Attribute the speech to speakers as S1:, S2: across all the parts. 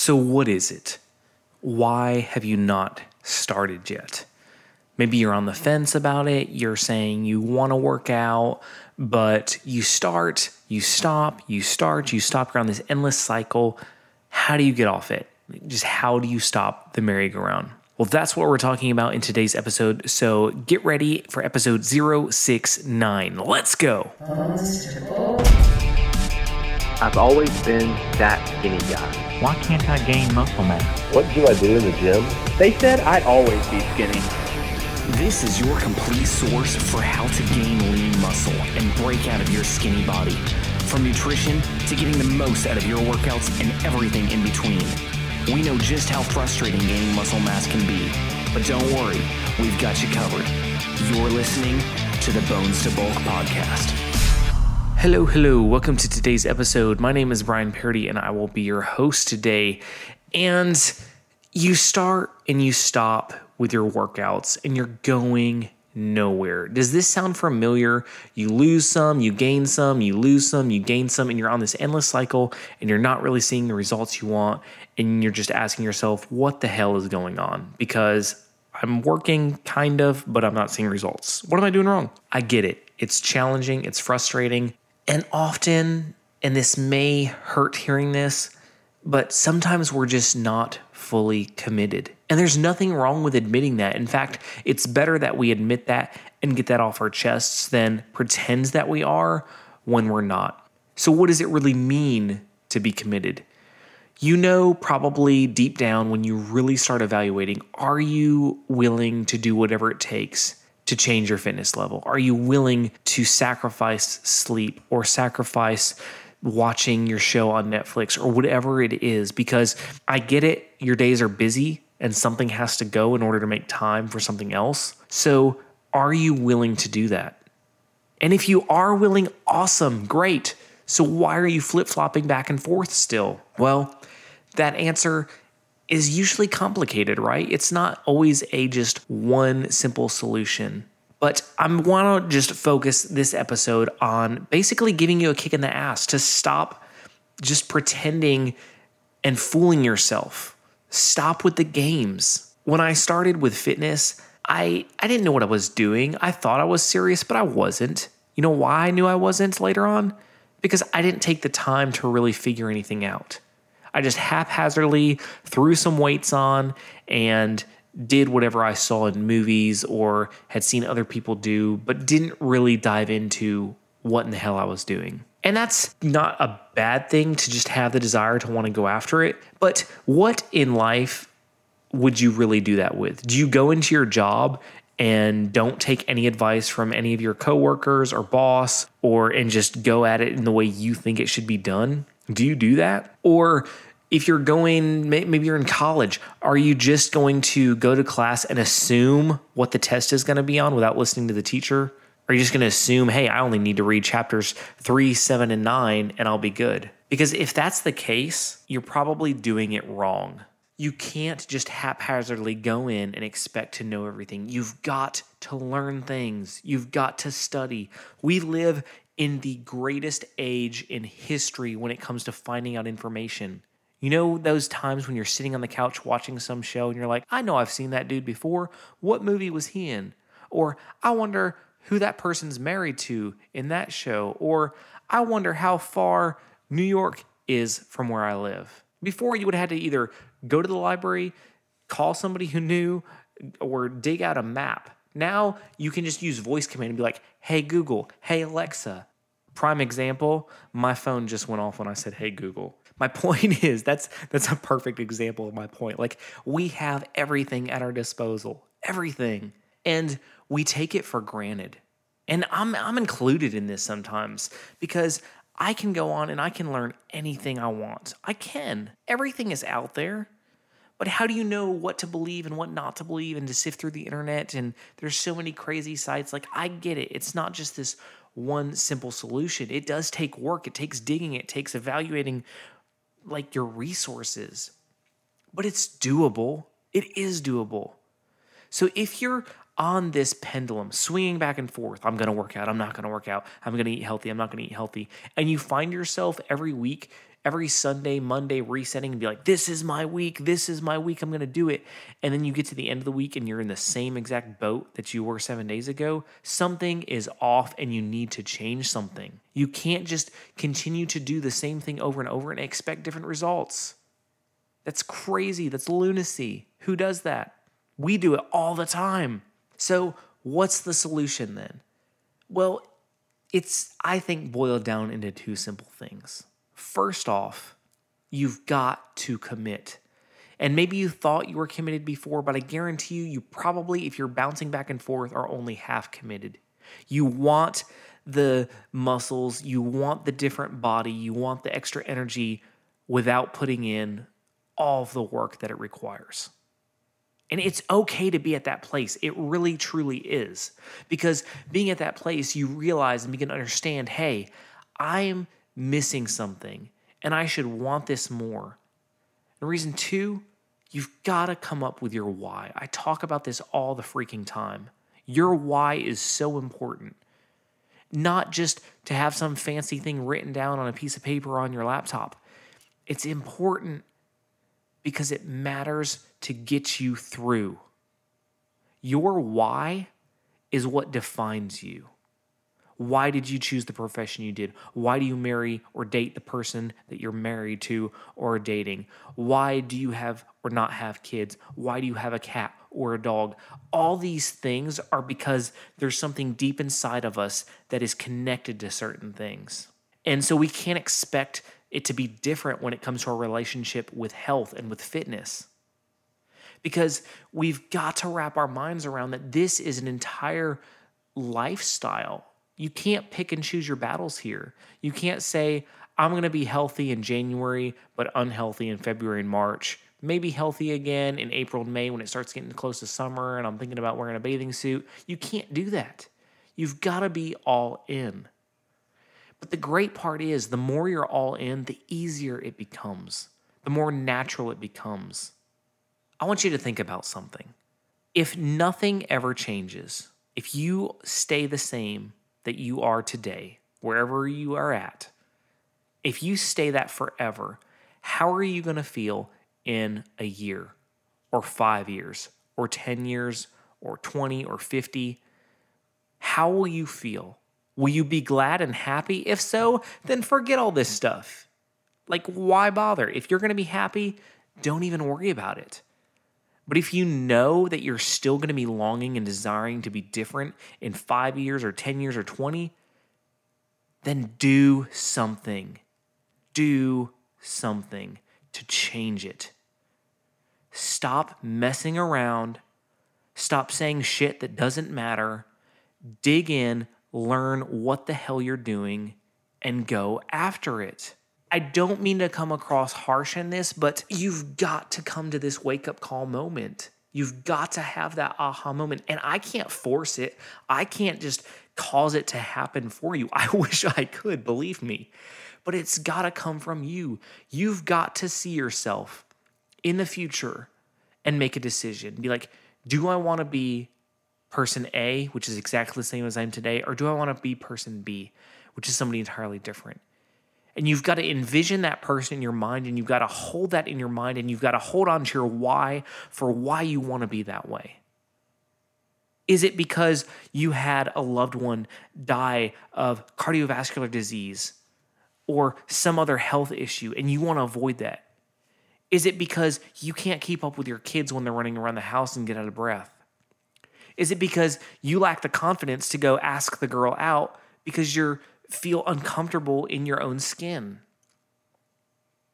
S1: So, what is it? Why have you not started yet? Maybe you're on the fence about it. You're saying you want to work out, but you start, you stop, you start, you stop. On this endless cycle. How do you get off it? Just how do you stop the merry-go-round? Well, that's what we're talking about in today's episode. So get ready for episode 069. Let's go.
S2: I've always been that skinny guy.
S3: Why can't I gain muscle mass?
S4: What do I do in the gym?
S5: They said I'd always be skinny.
S1: This is your complete source for how to gain lean muscle and break out of your skinny body. From nutrition to getting the most out of your workouts and everything in between. We know just how frustrating gaining muscle mass can be, but don't worry, we've got you covered. You're listening to the Bones to Bulk podcast. Hello, hello. Welcome to today's episode. My name is Brian Parody, and I will be your host today. And you start and you stop with your workouts, and you're going nowhere. Does this sound familiar? You lose some, you gain some, you lose some, you gain some, and you're on this endless cycle, and you're not really seeing the results you want, and you're just asking yourself, what the hell is going on? Because I'm working kind of, but I'm not seeing results. What am I doing wrong? I get it. It's challenging, it's frustrating, and often, and this may hurt hearing this, but sometimes we're just not fully committed. And there's nothing wrong with admitting that. In fact, it's better that we admit that and get that off our chests than pretend that we are when we're not. So, what does it really mean to be committed? You know, probably deep down when you really start evaluating, are you willing to do whatever it takes to change your fitness level? Are you willing to sacrifice sleep or sacrifice watching your show on Netflix or whatever it is? Because I get it, your days are busy and something has to go in order to make time for something else. So, are you willing to do that? And if you are willing, awesome, great. So, why are you flip flopping back and forth still? Well, that answer is usually complicated, right? It's not always a just one simple solution. But I want to just focus this episode on basically giving you a kick in the ass to stop just pretending and fooling yourself. Stop with the games. When I started with fitness, I, I didn't know what I was doing. I thought I was serious, but I wasn't. You know why I knew I wasn't later on? Because I didn't take the time to really figure anything out. I just haphazardly threw some weights on and did whatever I saw in movies or had seen other people do, but didn't really dive into what in the hell I was doing. And that's not a bad thing to just have the desire to want to go after it. But what in life would you really do that with? Do you go into your job and don't take any advice from any of your coworkers or boss or and just go at it in the way you think it should be done? Do you do that? Or if you're going, maybe you're in college, are you just going to go to class and assume what the test is going to be on without listening to the teacher? Are you just going to assume, hey, I only need to read chapters three, seven, and nine, and I'll be good? Because if that's the case, you're probably doing it wrong. You can't just haphazardly go in and expect to know everything. You've got to learn things. You've got to study. We live in the greatest age in history when it comes to finding out information. You know those times when you're sitting on the couch watching some show and you're like, I know I've seen that dude before. What movie was he in? Or I wonder who that person's married to in that show. Or I wonder how far New York is from where I live. Before you would have had to either go to the library, call somebody who knew, or dig out a map. Now you can just use voice command and be like, hey Google, hey Alexa, Prime example, my phone just went off when I said, "Hey Google." My point is that's that's a perfect example of my point. Like we have everything at our disposal, everything, and we take it for granted. And I'm I'm included in this sometimes because I can go on and I can learn anything I want. I can. Everything is out there. But how do you know what to believe and what not to believe and to sift through the internet? And there's so many crazy sites. Like, I get it. It's not just this one simple solution. It does take work, it takes digging, it takes evaluating like your resources. But it's doable. It is doable. So if you're on this pendulum, swinging back and forth, I'm going to work out, I'm not going to work out, I'm going to eat healthy, I'm not going to eat healthy, and you find yourself every week every Sunday, Monday resetting and be like, this is my week. This is my week. I'm going to do it. And then you get to the end of the week and you're in the same exact boat that you were seven days ago. Something is off and you need to change something. You can't just continue to do the same thing over and over and expect different results. That's crazy. That's lunacy. Who does that? We do it all the time. So, what's the solution then? Well, it's, I think, boiled down into two simple things. First off, you've got to commit. And maybe you thought you were committed before, but I guarantee you, you probably, if you're bouncing back and forth, are only half committed. You want the muscles, you want the different body, you want the extra energy without putting in all of the work that it requires. And it's okay to be at that place. It really, truly is. Because being at that place, you realize and begin to understand hey, I'm missing something and I should want this more. And reason two, you've got to come up with your why. I talk about this all the freaking time. Your why is so important. Not just to have some fancy thing written down on a piece of paper on your laptop. It's important because it matters to get you through. Your why is what defines you. Why did you choose the profession you did? Why do you marry or date the person that you're married to or dating? Why do you have or not have kids? Why do you have a cat or a dog? All these things are because there's something deep inside of us that is connected to certain things. And so we can't expect it to be different when it comes to our relationship with health and with fitness. Because we've got to wrap our minds around that this is an entire lifestyle. You can't pick and choose your battles here. You can't say, I'm going to be healthy in January, but unhealthy in February and March. Maybe healthy again in April and May when it starts getting close to summer and I'm thinking about wearing a bathing suit. You can't do that. You've got to be all in. But the great part is the more you're all in, the easier it becomes, the more natural it becomes. I want you to think about something. If nothing ever changes, if you stay the same that you are today, wherever you are at, if you stay that forever, how are you going to feel in a year or five years or 10 years or 20 or 50? How will you feel? Will you be glad and happy? If so, then forget all this stuff. Like, why bother? If you're going to be happy, don't even worry about it. But if you know that you're still going to be longing and desiring to be different in five years or 10 years or 20, then do something. Do something to change it. Stop messing around. Stop saying shit that doesn't matter. Dig in, learn what the hell you're doing, and go after it. I don't mean to come across harsh in this, but you've got to come to this wake up call moment. You've got to have that aha moment. And I can't force it. I can't just cause it to happen for you. I wish I could, believe me. But it's got to come from you. You've got to see yourself in the future and make a decision. Be like, do I want to be person A, which is exactly the same as I am today, or do I want to be person B, which is somebody entirely different? And you've got to envision that person in your mind and you've got to hold that in your mind and you've got to hold on to your why for why you want to be that way. Is it because you had a loved one die of cardiovascular disease or some other health issue and you want to avoid that? Is it because you can't keep up with your kids when they're running around the house and get out of breath? Is it because you lack the confidence to go ask the girl out because you feel uncomfortable in your own skin?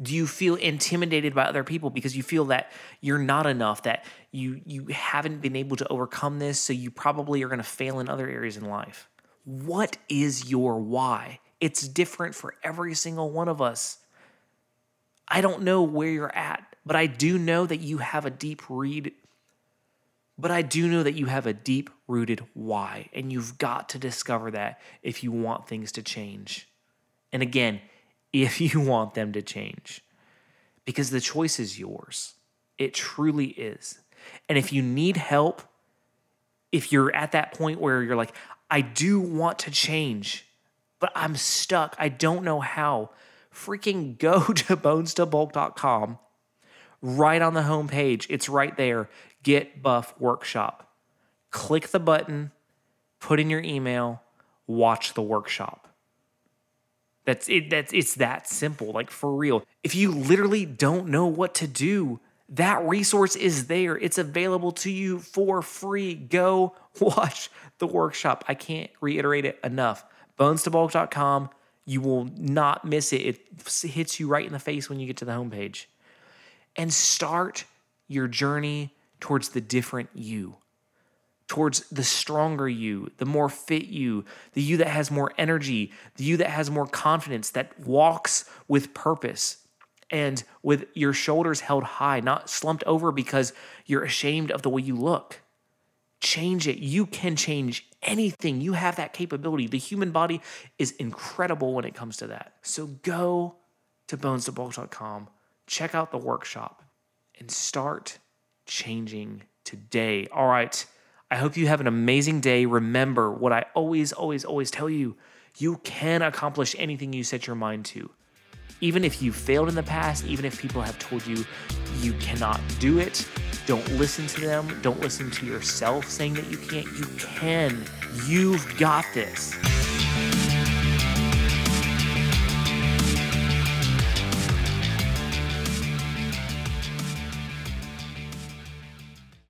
S1: Do you feel intimidated by other people because you feel that you're not enough, that you you haven't been able to overcome this, so you probably are going to fail in other areas in life? What is your why? It's different for every single one of us. I don't know where you're at, but I do know that you have a deep read but I do know that you have a deep rooted why, and you've got to discover that if you want things to change. And again, if you want them to change, because the choice is yours. It truly is. And if you need help, if you're at that point where you're like, I do want to change, but I'm stuck, I don't know how, freaking go to bonestobulk.com. Right on the homepage, it's right there. Get Buff Workshop. Click the button, put in your email, watch the workshop. That's it. That's it's that simple. Like for real. If you literally don't know what to do, that resource is there. It's available to you for free. Go watch the workshop. I can't reiterate it enough. Bonestobulk.com. You will not miss it. It hits you right in the face when you get to the homepage. And start your journey towards the different you, towards the stronger you, the more fit you, the you that has more energy, the you that has more confidence, that walks with purpose and with your shoulders held high, not slumped over because you're ashamed of the way you look. Change it. You can change anything. You have that capability. The human body is incredible when it comes to that. So go to bonestobulk.com, check out the workshop, and start changing today. All right. I hope you have an amazing day. Remember what I always, always, always tell you you can accomplish anything you set your mind to. Even if you failed in the past, even if people have told you you cannot do it, don't listen to them. Don't listen to yourself saying that you can't. You can. You've got this.